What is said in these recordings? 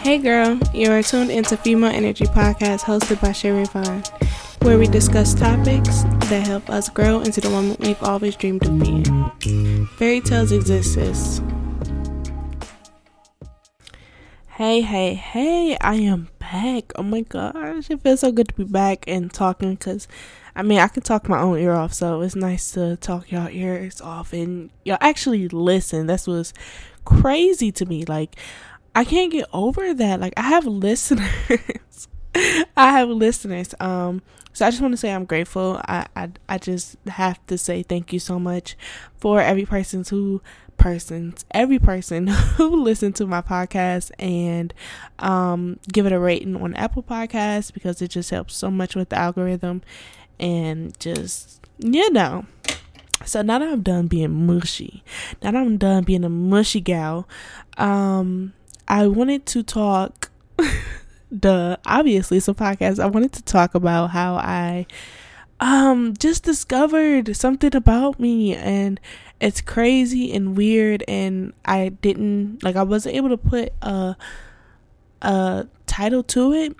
Hey girl, you are tuned into Female Energy Podcast hosted by Sherry Vaughn, where we discuss topics that help us grow into the woman we've always dreamed of being. Fairy tales exist, sis. Hey, hey, hey, I am back. Oh my gosh, it feels so good to be back and talking because I mean, I can talk my own ear off, so it's nice to talk y'all ears off and y'all actually listen. That's what's crazy to me. Like, I can't get over that. Like, I have listeners. I have listeners. Um, so I just want to say I'm grateful. I, I I just have to say thank you so much for every person who persons every person who listened to my podcast and um give it a rating on Apple Podcasts because it just helps so much with the algorithm and just you know so now that I'm done being mushy, now that I'm done being a mushy gal, um, I wanted to talk. the obviously it's a podcast. I wanted to talk about how I um just discovered something about me and it's crazy and weird and I didn't like I wasn't able to put a a title to it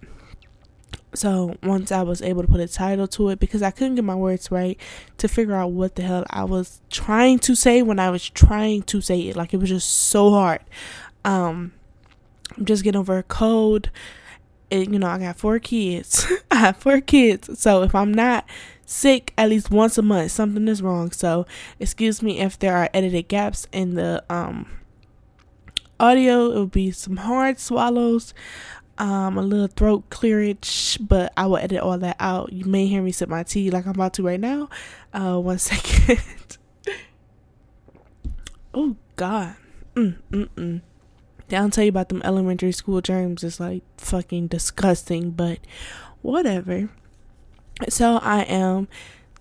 so once I was able to put a title to it, because I couldn't get my words right to figure out what the hell I was trying to say when I was trying to say it, like it was just so hard. Um, I'm just getting over a cold. And, you know, I got four kids. I have four kids, so if I'm not sick at least once a month, something is wrong. So excuse me if there are edited gaps in the um audio. It will be some hard swallows um, a little throat clearage, but I will edit all that out. You may hear me sip my tea like I'm about to right now. Uh, one second. oh God. Mm mm mm. I'll tell you about them elementary school germs. It's like fucking disgusting, but whatever. So I am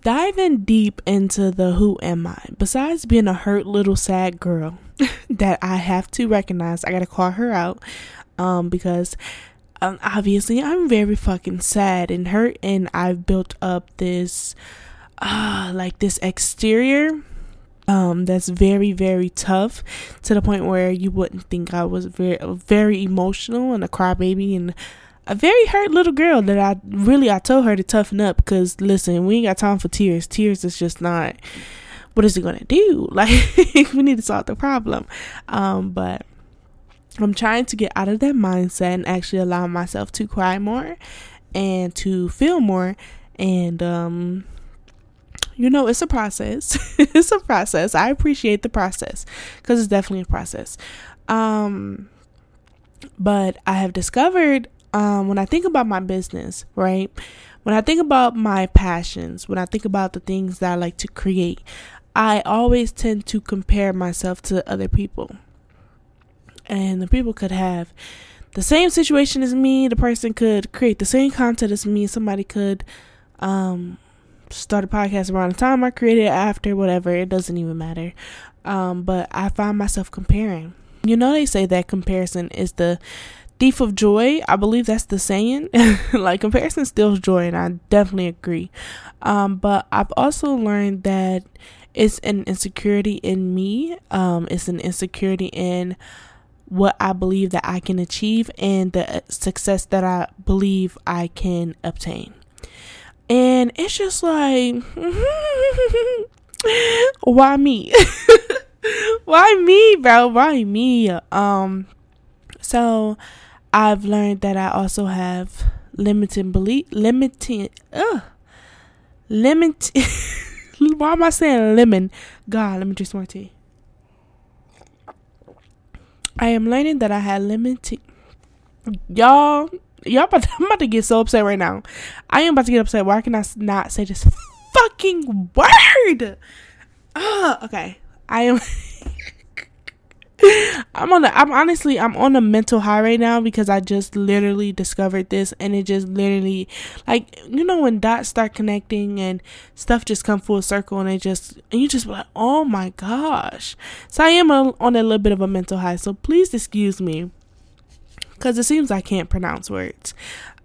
diving deep into the who am I. Besides being a hurt little sad girl that I have to recognize, I gotta call her out um, because um, obviously I'm very fucking sad and hurt, and I've built up this, uh, like this exterior, um, that's very very tough to the point where you wouldn't think I was very very emotional and a crybaby and a very hurt little girl that I really I told her to toughen up because listen we ain't got time for tears. Tears is just not what is it gonna do? Like we need to solve the problem. Um but I'm trying to get out of that mindset and actually allow myself to cry more and to feel more and um you know it's a process it's a process i appreciate the process because it's definitely a process um but i have discovered um when i think about my business right when i think about my passions when i think about the things that i like to create i always tend to compare myself to other people and the people could have the same situation as me. The person could create the same content as me. Somebody could um, start a podcast around the time I created it after, whatever. It doesn't even matter. Um, but I find myself comparing. You know, they say that comparison is the thief of joy. I believe that's the saying. like, comparison steals joy, and I definitely agree. Um, but I've also learned that it's an insecurity in me. Um, it's an insecurity in what I believe that I can achieve and the success that I believe I can obtain. And it's just like, why me? why me, bro? Why me? Um, so I've learned that I also have limited belief, limited, uh, limit. why am I saying lemon? God, let me drink some more tea. I am learning that I had limited. Y'all, y'all, about to, I'm about to get so upset right now. I am about to get upset. Why can I not say this fucking word? Uh, okay, I am. I'm on the I'm honestly I'm on a mental high right now because I just literally discovered this and it just literally like you know when dots start connecting and stuff just come full circle and it just and you just like oh my gosh so I am a, on a little bit of a mental high so please excuse me because it seems I can't pronounce words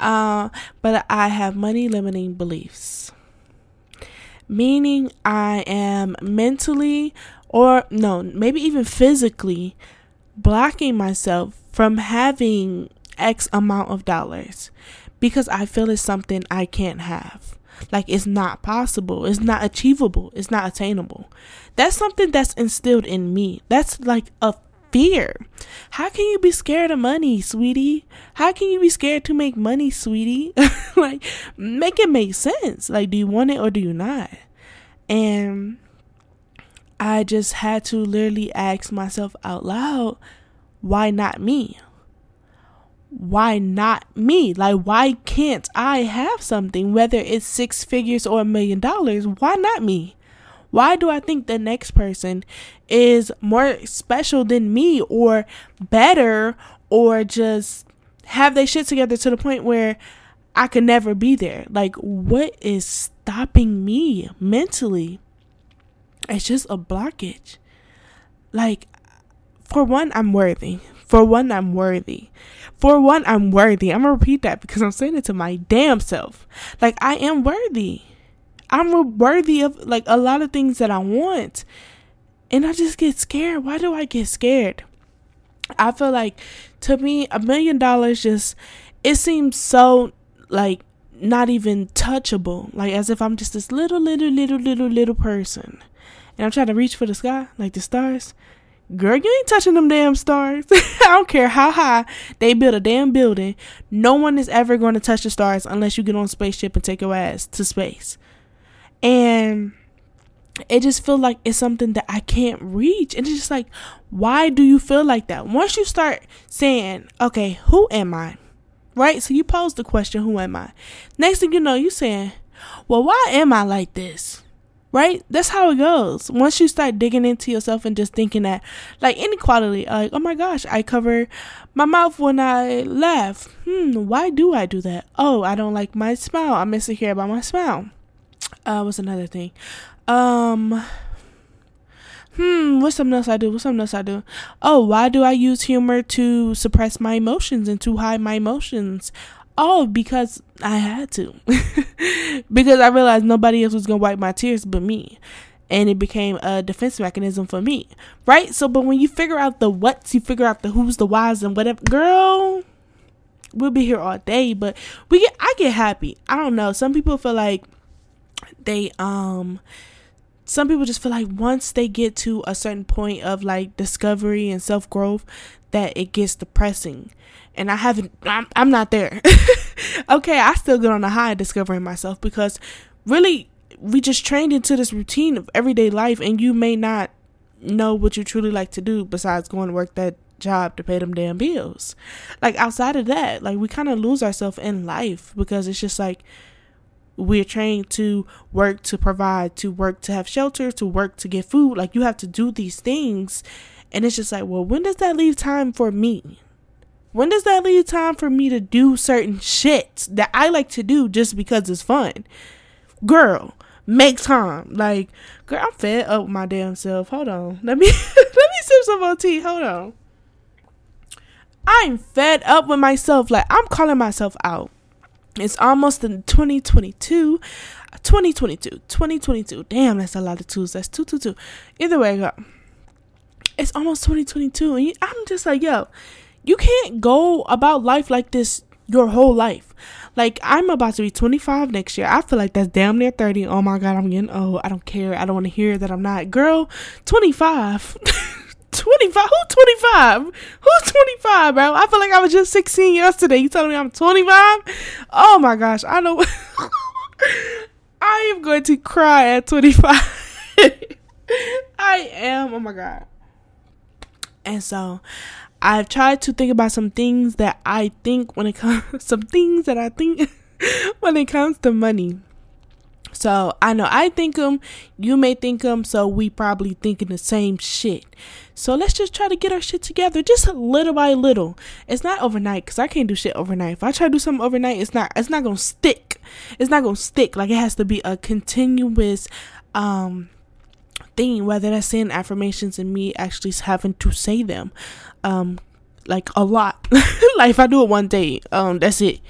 uh but I have money limiting beliefs meaning I am mentally or no, maybe even physically blocking myself from having X amount of dollars because I feel it's something I can't have. Like it's not possible. It's not achievable. It's not attainable. That's something that's instilled in me. That's like a fear. How can you be scared of money, sweetie? How can you be scared to make money, sweetie? like make it make sense. Like do you want it or do you not? And I just had to literally ask myself out loud, why not me? why not me? Like, why can't I have something, whether it's six figures or a million dollars? Why not me? Why do I think the next person is more special than me or better or just have they shit together to the point where I could never be there? Like, what is stopping me mentally? It's just a blockage. Like, for one, I'm worthy. For one, I'm worthy. For one, I'm worthy. I'm gonna repeat that because I'm saying it to my damn self. Like, I am worthy. I'm worthy of like a lot of things that I want. And I just get scared. Why do I get scared? I feel like to me, a million dollars just, it seems so like not even touchable. Like as if I'm just this little, little, little, little, little person. And I'm trying to reach for the sky, like the stars girl, you ain't touching them damn stars. I don't care how high they build a damn building. No one is ever going to touch the stars unless you get on a spaceship and take your ass to space. And it just feels like it's something that I can't reach. And it's just like, why do you feel like that? Once you start saying, okay, who am I? Right? So you pose the question, who am I? Next thing you know, you saying, well, why am I like this? right? That's how it goes. Once you start digging into yourself and just thinking that, like inequality, like, oh my gosh, I cover my mouth when I laugh. Hmm, why do I do that? Oh, I don't like my smile. I'm insecure about my smile. Uh, what's another thing? Um, hmm, what's something else I do? What's something else I do? Oh, why do I use humor to suppress my emotions and to hide my emotions? Oh, because I had to. because I realized nobody else was going to wipe my tears but me. And it became a defense mechanism for me. Right? So, but when you figure out the what's, you figure out the who's, the whys, and whatever. Girl, we'll be here all day. But we get, I get happy. I don't know. Some people feel like they, um, some people just feel like once they get to a certain point of like discovery and self growth, that it gets depressing and I haven't I'm, I'm not there. okay, I still get on the high discovering myself because really we just trained into this routine of everyday life and you may not know what you truly like to do besides going to work that job to pay them damn bills. Like outside of that, like we kind of lose ourselves in life because it's just like we're trained to work to provide, to work to have shelter, to work to get food. Like you have to do these things. And it's just like, well, when does that leave time for me? When does that leave time for me to do certain shit that I like to do just because it's fun? Girl, make time. Like, girl, I'm fed up with my damn self. Hold on. Let me let me sip some more tea. Hold on. I'm fed up with myself. Like, I'm calling myself out. It's almost in 2022. Uh, 2022. 2022. Damn, that's a lot of twos. That's two, two, two. Either way, girl. It's almost 2022. And I'm just like, yo, you can't go about life like this your whole life. Like I'm about to be 25 next year. I feel like that's damn near 30. Oh my god, I'm getting old. I don't care. I don't want to hear that I'm not. Girl, 25. 25? Who's 25? Who's 25, bro? I feel like I was just 16 yesterday. You telling me I'm 25? Oh my gosh, I know. I am going to cry at 25. I am. Oh my god. And so I've tried to think about some things that I think when it comes some things that I think when it comes to money. So I know I think them, you may think them, so we probably thinking the same shit. So let's just try to get our shit together, just little by little. It's not overnight, cause I can't do shit overnight. If I try to do something overnight, it's not, it's not gonna stick. It's not gonna stick. Like it has to be a continuous, um, thing, whether that's saying affirmations and me actually having to say them, um, like a lot. like if I do it one day, um, that's it,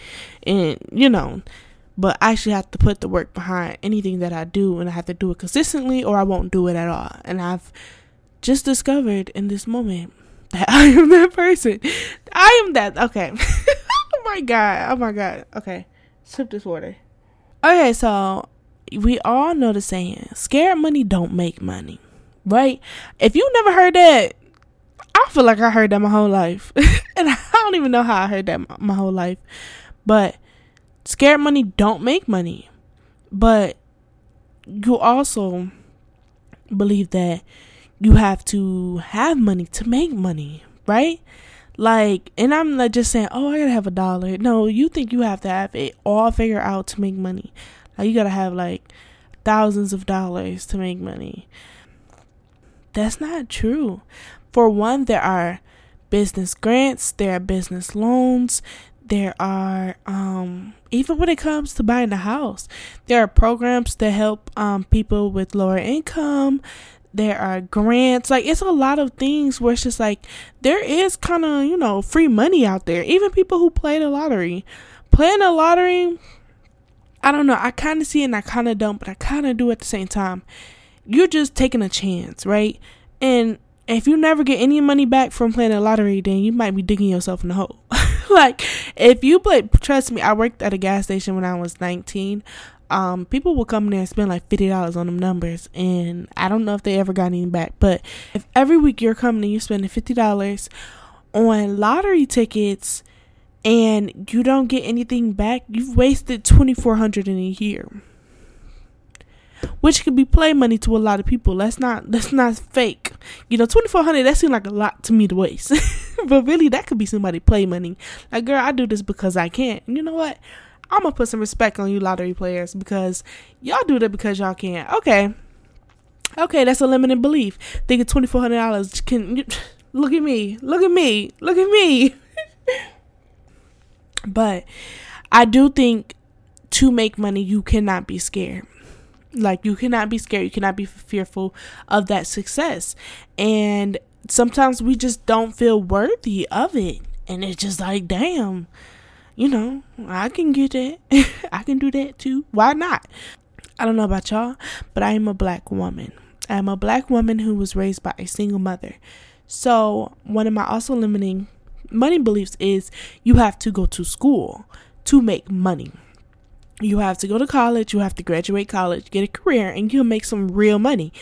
and you know, but I actually have to put the work behind anything that I do, and I have to do it consistently, or I won't do it at all. And I've just discovered in this moment that I am that person. I am that. Okay. Oh my god. Oh my god. Okay. Sip this water. Okay, so we all know the saying, scared money don't make money. Right? If you never heard that, I feel like I heard that my whole life. and I don't even know how I heard that my whole life. But scared money don't make money. But you also believe that you have to have money to make money, right? Like, and I'm not just saying, oh, I gotta have a dollar. No, you think you have to have it all figured out to make money. Like, you gotta have like thousands of dollars to make money. That's not true. For one, there are business grants, there are business loans, there are um even when it comes to buying a house, there are programs that help um people with lower income. There are grants. Like it's a lot of things where it's just like there is kind of you know free money out there. Even people who play the lottery. Playing the lottery i don't know. I kind of see it and i kind of don't but i kind of do at the same time. You're just taking a chance right? And if you never get any money back from playing the lottery then you might be digging yourself in the hole like if you play trust me i worked at a gas station when i was 19 um, people will come there and spend like fifty dollars on them numbers, and I don't know if they ever got any back. But if every week you're coming and you're spending fifty dollars on lottery tickets and you don't get anything back, you've wasted twenty four hundred in a year, which could be play money to a lot of people. That's not that's not fake. You know, twenty four hundred that seems like a lot to me to waste, but really that could be somebody play money. Like, girl, I do this because I can. not you know what? I'm gonna put some respect on you lottery players because y'all do that because y'all can't. Okay, okay, that's a limited belief. Thinking twenty four hundred dollars can you, look at me, look at me, look at me. but I do think to make money, you cannot be scared. Like you cannot be scared. You cannot be fearful of that success. And sometimes we just don't feel worthy of it. And it's just like, damn, you know, I can get that. I can do that too. Why not? I don't know about y'all, but I am a black woman. I am a black woman who was raised by a single mother. So, one of my also limiting money beliefs is you have to go to school to make money. You have to go to college, you have to graduate college, get a career, and you'll make some real money.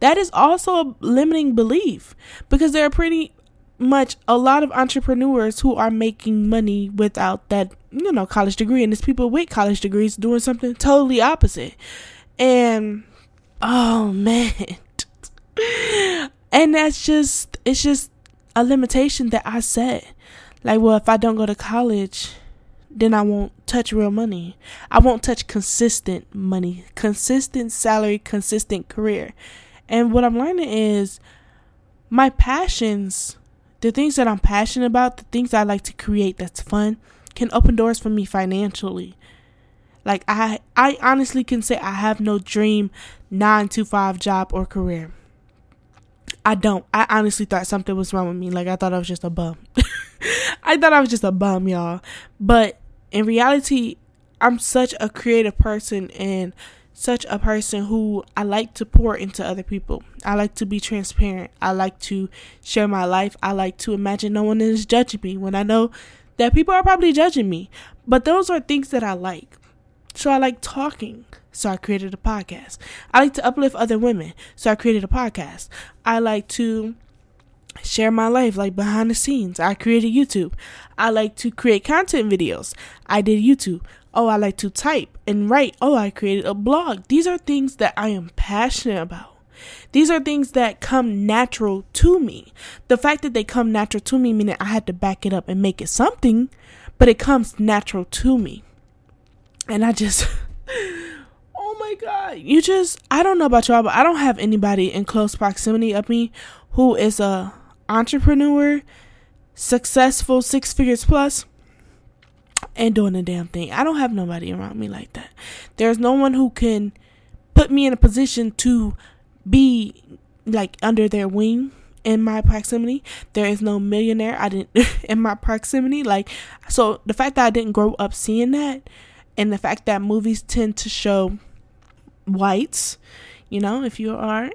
That is also a limiting belief because there are pretty much a lot of entrepreneurs who are making money without that, you know, college degree. And there's people with college degrees doing something totally opposite. And oh man. and that's just it's just a limitation that I set. Like, well, if I don't go to college, then I won't touch real money. I won't touch consistent money, consistent salary, consistent career. And what I'm learning is my passions the things that I'm passionate about, the things I like to create that's fun, can open doors for me financially. Like I I honestly can say I have no dream 9 to 5 job or career. I don't. I honestly thought something was wrong with me. Like I thought I was just a bum. I thought I was just a bum, y'all. But in reality, I'm such a creative person and such a person who I like to pour into other people. I like to be transparent. I like to share my life. I like to imagine no one is judging me when I know that people are probably judging me. But those are things that I like. So I like talking. So I created a podcast. I like to uplift other women. So I created a podcast. I like to share my life like behind the scenes. I created YouTube. I like to create content videos. I did YouTube. Oh, I like to type and write. Oh, I created a blog. These are things that I am passionate about. These are things that come natural to me. The fact that they come natural to me meaning I had to back it up and make it something, but it comes natural to me. And I just Oh my god. You just I don't know about y'all, but I don't have anybody in close proximity of me who is a entrepreneur, successful, six figures plus and doing the damn thing. I don't have nobody around me like that. There's no one who can put me in a position to be like under their wing in my proximity. There is no millionaire I didn't in my proximity. Like so the fact that I didn't grow up seeing that and the fact that movies tend to show whites, you know, if you are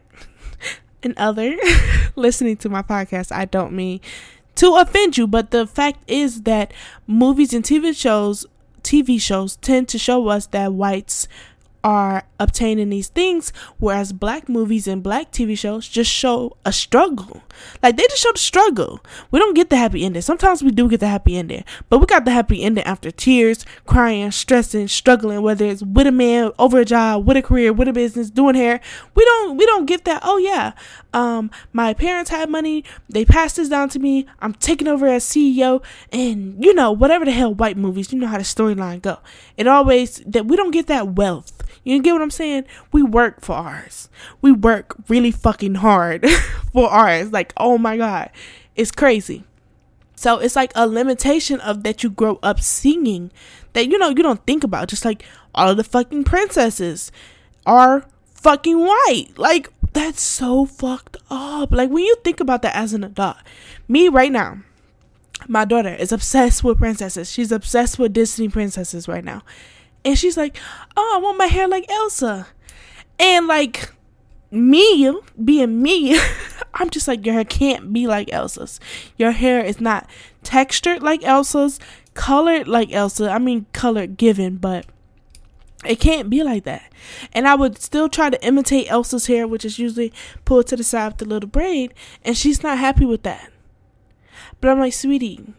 an other listening to my podcast, I don't mean to offend you, but the fact is that movies and TV shows TV shows tend to show us that whites are obtaining these things, whereas black movies and black TV shows just show a struggle. Like they just show the struggle. We don't get the happy ending. Sometimes we do get the happy ending, but we got the happy ending after tears, crying, stressing, struggling, whether it's with a man, over a job, with a career, with a business, doing hair. We don't we don't get that, oh yeah, um, my parents had money, they passed this down to me, I'm taking over as CEO, and you know, whatever the hell white movies, you know how the storyline go. It always that we don't get that wealth you get what I'm saying? We work for ours. We work really fucking hard for ours. Like, oh my God, it's crazy. So it's like a limitation of that you grow up singing that you know you don't think about. Just like all of the fucking princesses are fucking white. Like that's so fucked up. Like when you think about that as an adult, me right now, my daughter is obsessed with princesses. She's obsessed with Disney princesses right now. And she's like, Oh, I want my hair like Elsa. And like me being me, I'm just like, Your hair can't be like Elsa's. Your hair is not textured like Elsa's, colored like Elsa. I mean, color given, but it can't be like that. And I would still try to imitate Elsa's hair, which is usually pulled to the side with the little braid, and she's not happy with that. But I'm like, sweetie,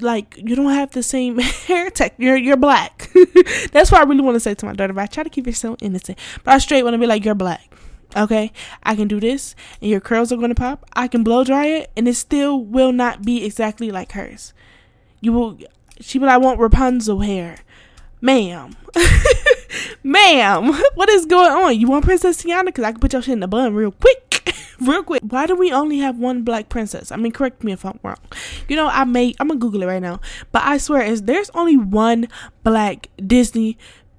like you don't have the same hair tech. You're you're black. That's what I really want to say to my daughter. But I try to keep it so innocent. But I straight want to be like, you're black. Okay, I can do this, and your curls are gonna pop. I can blow dry it, and it still will not be exactly like hers. You will. She will. I want Rapunzel hair, ma'am. ma'am, what is going on? You want Princess Tiana? Because I can put your shit in the bun real quick. Real quick, why do we only have one black princess? I mean, correct me if I'm wrong. You know, I may I'm gonna Google it right now, but I swear is there's only one black Disney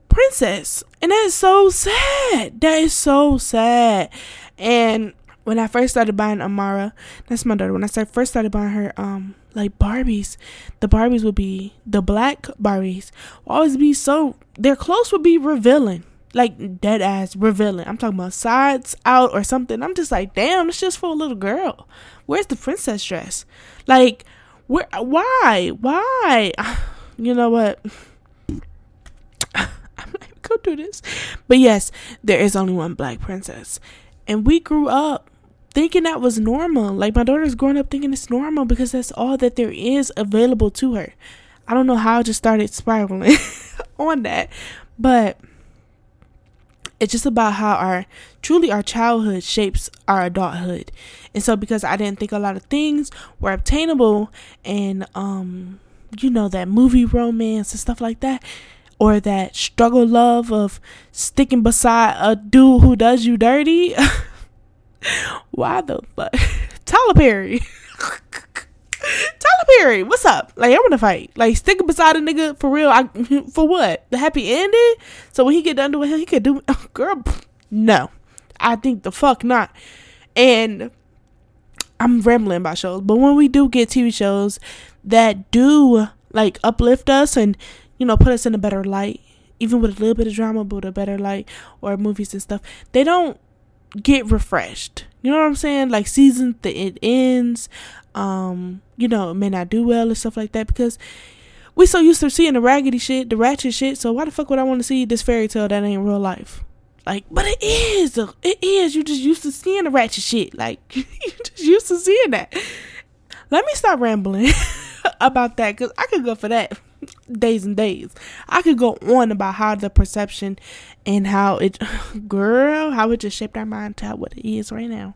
princess, and that is so sad. That is so sad. And when I first started buying Amara, that's my daughter. When I started, first started buying her, um, like Barbies, the Barbies would be the black Barbies always be so their clothes would be revealing like dead ass revealing. I'm talking about sides out or something. I'm just like, damn, it's just for a little girl. Where's the princess dress? Like, where? Why? Why? You know what? I'm even gonna do this. But yes, there is only one black princess, and we grew up thinking that was normal. Like my daughter's growing up thinking it's normal because that's all that there is available to her. I don't know how I just started spiraling on that, but it's just about how our truly our childhood shapes our adulthood. And so because I didn't think a lot of things were obtainable and um you know that movie romance and stuff like that or that struggle love of sticking beside a dude who does you dirty. Why the fuck? Tyler Perry. Tyler Perry, what's up? Like, I want to fight. Like, sticking beside a nigga for real. I for what? The happy ending? So when he get done doing him, he could do. Oh, girl, no, I think the fuck not. And I'm rambling about shows, but when we do get TV shows that do like uplift us and you know put us in a better light, even with a little bit of drama, but a better light, or movies and stuff, they don't get refreshed. You know what I'm saying? Like seasons, the it ends um, you know, may not do well and stuff like that because we so used to seeing the raggedy shit, the ratchet shit. So why the fuck would I want to see this fairy tale that ain't real life? Like, but it is. It is. You just used to seeing the ratchet shit. Like, you just used to seeing that. Let me stop rambling about that because I could go for that days and days. I could go on about how the perception and how it, girl, how it just shaped our mind to what it is right now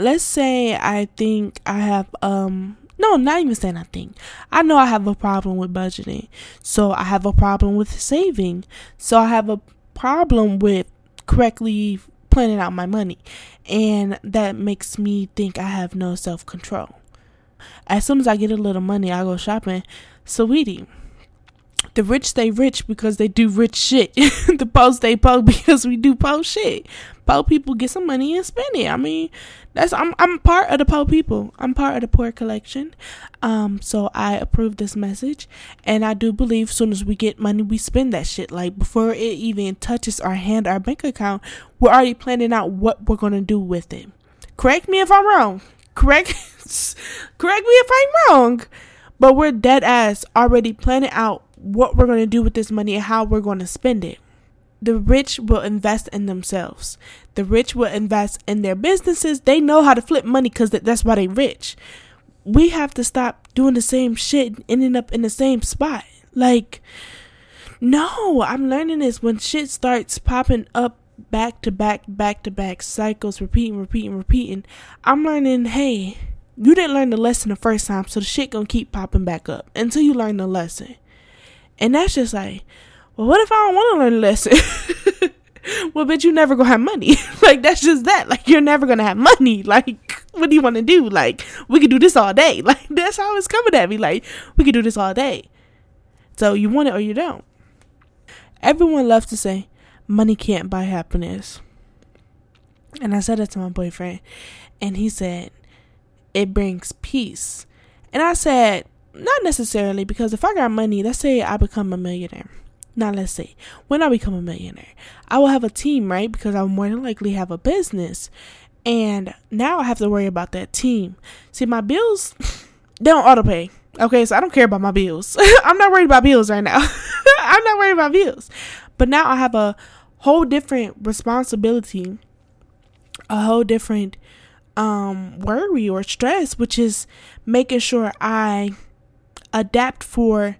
let's say I think I have um no, not even saying I think. I know I have a problem with budgeting. So I have a problem with saving. So I have a problem with correctly planning out my money. And that makes me think I have no self control. As soon as I get a little money, I go shopping. So sweetie, the rich stay rich because they do rich shit. the poor stay poor because we do poor shit. Poor people get some money and spend it. I mean, that's I'm I'm part of the poor people. I'm part of the poor collection. Um, so I approve this message, and I do believe as soon as we get money, we spend that shit. Like before it even touches our hand, our bank account, we're already planning out what we're gonna do with it. Correct me if I'm wrong. Correct Correct me if I'm wrong. But we're dead ass already planning out what we're to do with this money and how we're to spend it. The rich will invest in themselves. The rich will invest in their businesses. They know how to flip money because that's why they rich. We have to stop doing the same shit, and ending up in the same spot. Like, no, I'm learning this when shit starts popping up back to back, back to back cycles, repeating, repeating, repeating. I'm learning, hey, you didn't learn the lesson the first time, so the shit gonna keep popping back up until you learn the lesson. And that's just like, well, what if I don't want to learn a lesson? well, bitch, you never gonna have money. like that's just that. Like you're never gonna have money. Like what do you want to do? Like we could do this all day. Like that's how it's coming at me. Like we could do this all day. So you want it or you don't. Everyone loves to say money can't buy happiness. And I said that to my boyfriend, and he said, it brings peace. And I said, not necessarily, because if I got money, let's say I become a millionaire. Now, let's say when I become a millionaire, I will have a team, right? Because I will more than likely have a business. And now I have to worry about that team. See, my bills, they don't auto pay. Okay, so I don't care about my bills. I'm not worried about bills right now. I'm not worried about bills. But now I have a whole different responsibility, a whole different um, worry or stress, which is making sure I adapt for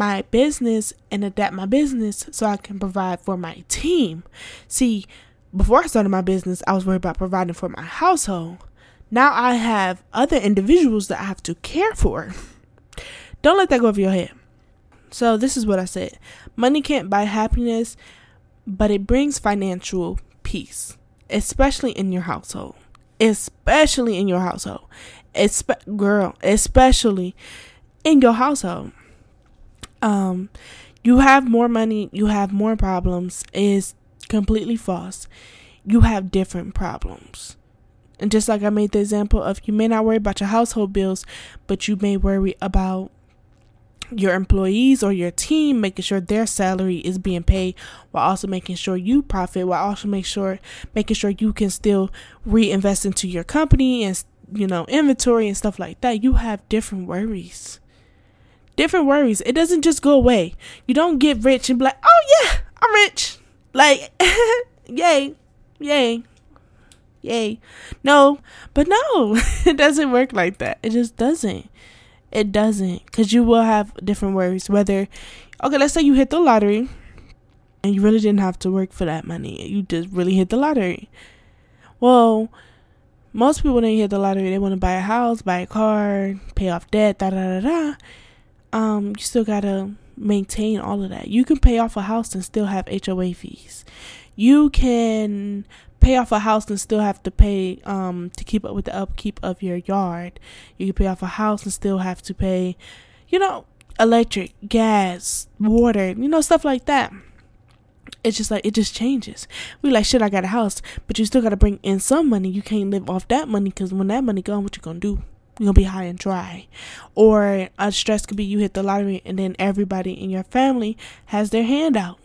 my business and adapt my business so I can provide for my team. See, before I started my business, I was worried about providing for my household. Now I have other individuals that I have to care for. Don't let that go over your head. So, this is what I said money can't buy happiness, but it brings financial peace, especially in your household especially in your household. Espe- girl, especially in your household. Um, you have more money, you have more problems is completely false. You have different problems. And just like I made the example of you may not worry about your household bills, but you may worry about your employees or your team, making sure their salary is being paid while also making sure you profit, while also make sure making sure you can still reinvest into your company and you know inventory and stuff like that. You have different worries. Different worries. It doesn't just go away. You don't get rich and be like, oh yeah, I'm rich. Like, yay, yay, yay. No, but no, it doesn't work like that. It just doesn't. It doesn't, because you will have different worries. Whether, okay, let's say you hit the lottery and you really didn't have to work for that money, you just really hit the lottery. Well, most people when they hit the lottery, they want to buy a house, buy a car, pay off debt, da da da da. Um, you still gotta maintain all of that. You can pay off a house and still have HOA fees. You can pay off a house and still have to pay um to keep up with the upkeep of your yard. You can pay off a house and still have to pay, you know, electric, gas, water, you know, stuff like that. It's just like it just changes. We like shit. I got a house, but you still got to bring in some money. You can't live off that money because when that money gone, what you gonna do? Gonna be high and dry. Or a stress could be you hit the lottery and then everybody in your family has their hand out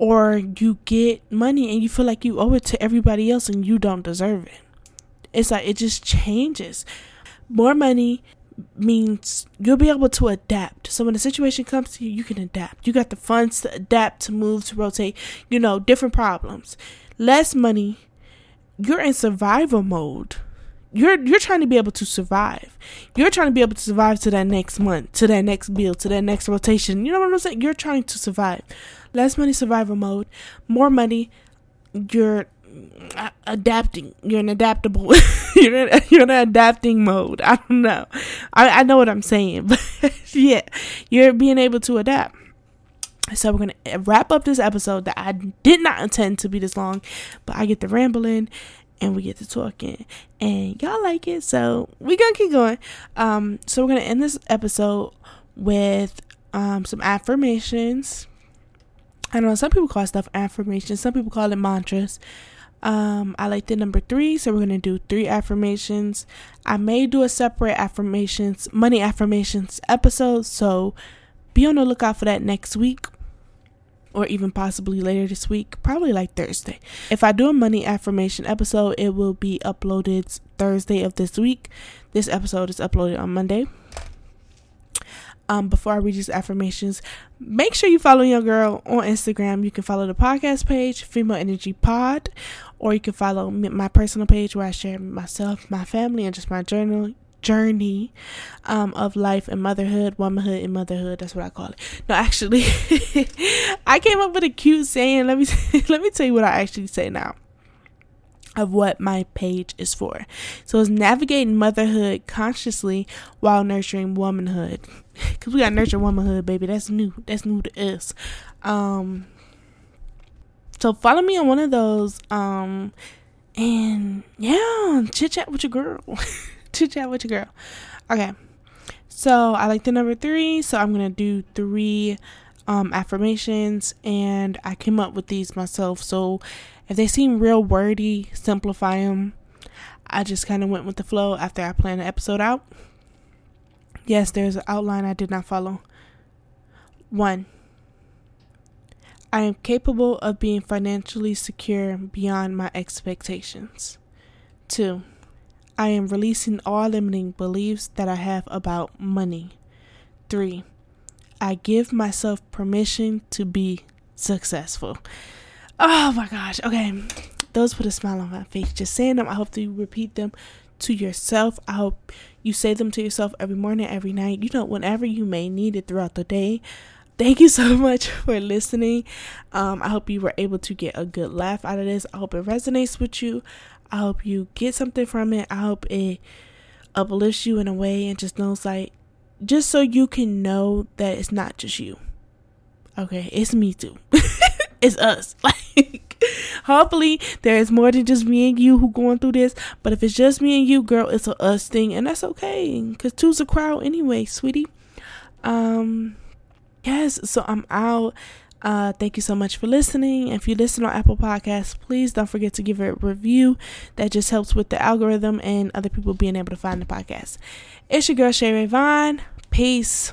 or you get money and you feel like you owe it to everybody else and you don't deserve it. It's like it just changes. More money means you'll be able to adapt. So when the situation comes to you, you can adapt. You got the funds to adapt, to move, to rotate, you know, different problems. Less money, you're in survival mode. You're you're trying to be able to survive. You're trying to be able to survive to that next month, to that next bill, to that next rotation. You know what I'm saying? You're trying to survive less money survival mode, more money you're uh, adapting. You're an adaptable. you're in, you're in an adapting mode. I don't know. I I know what I'm saying, but yeah, you're being able to adapt. So we're gonna wrap up this episode that I did not intend to be this long, but I get to rambling and we get to talking and y'all like it, so we gonna keep going. Um, so we're gonna end this episode with um some affirmations I don't know some people call stuff affirmations, some people call it mantras. Um, I like the number three, so we're gonna do three affirmations. I may do a separate affirmations, money affirmations episode, so be on the lookout for that next week. Or even possibly later this week, probably like Thursday. If I do a money affirmation episode, it will be uploaded Thursday of this week. This episode is uploaded on Monday. Um, before I read these affirmations, make sure you follow your girl on Instagram. You can follow the podcast page, Female Energy Pod, or you can follow my personal page where I share myself, my family, and just my journal journey um, of life and motherhood, womanhood and motherhood. That's what I call it. No, actually, I came up with a cute saying. Let me let me tell you what I actually say now of what my page is for. So it's navigating motherhood consciously while nurturing womanhood. Cause we got nurture womanhood, baby. That's new. That's new to us. Um. So follow me on one of those. Um. And yeah, chit chat with your girl. Chit chat with your girl. Okay. So I like the number three. So I'm gonna do three um, affirmations, and I came up with these myself. So if they seem real wordy, simplify them. I just kind of went with the flow after I planned the episode out. Yes, there's an outline I did not follow. One, I am capable of being financially secure beyond my expectations. Two, I am releasing all limiting beliefs that I have about money. Three, I give myself permission to be successful. Oh my gosh. Okay. Those put a smile on my face. Just saying them. I hope that you repeat them to yourself. I hope you say them to yourself every morning, every night, you know, whenever you may need it throughout the day. Thank you so much for listening. Um, I hope you were able to get a good laugh out of this. I hope it resonates with you. I hope you get something from it. I hope it uplifts you in a way and just knows like just so you can know that it's not just you. Okay, it's me too. it's us. Like hopefully there is more than just me and you who going through this. But if it's just me and you, girl, it's a us thing and that's okay. Cause two's a crowd anyway, sweetie. Um yes, so I'm out. Uh, thank you so much for listening. If you listen on Apple Podcasts, please don't forget to give it a review. That just helps with the algorithm and other people being able to find the podcast. It's your girl Shay Ray Vaughn. Peace.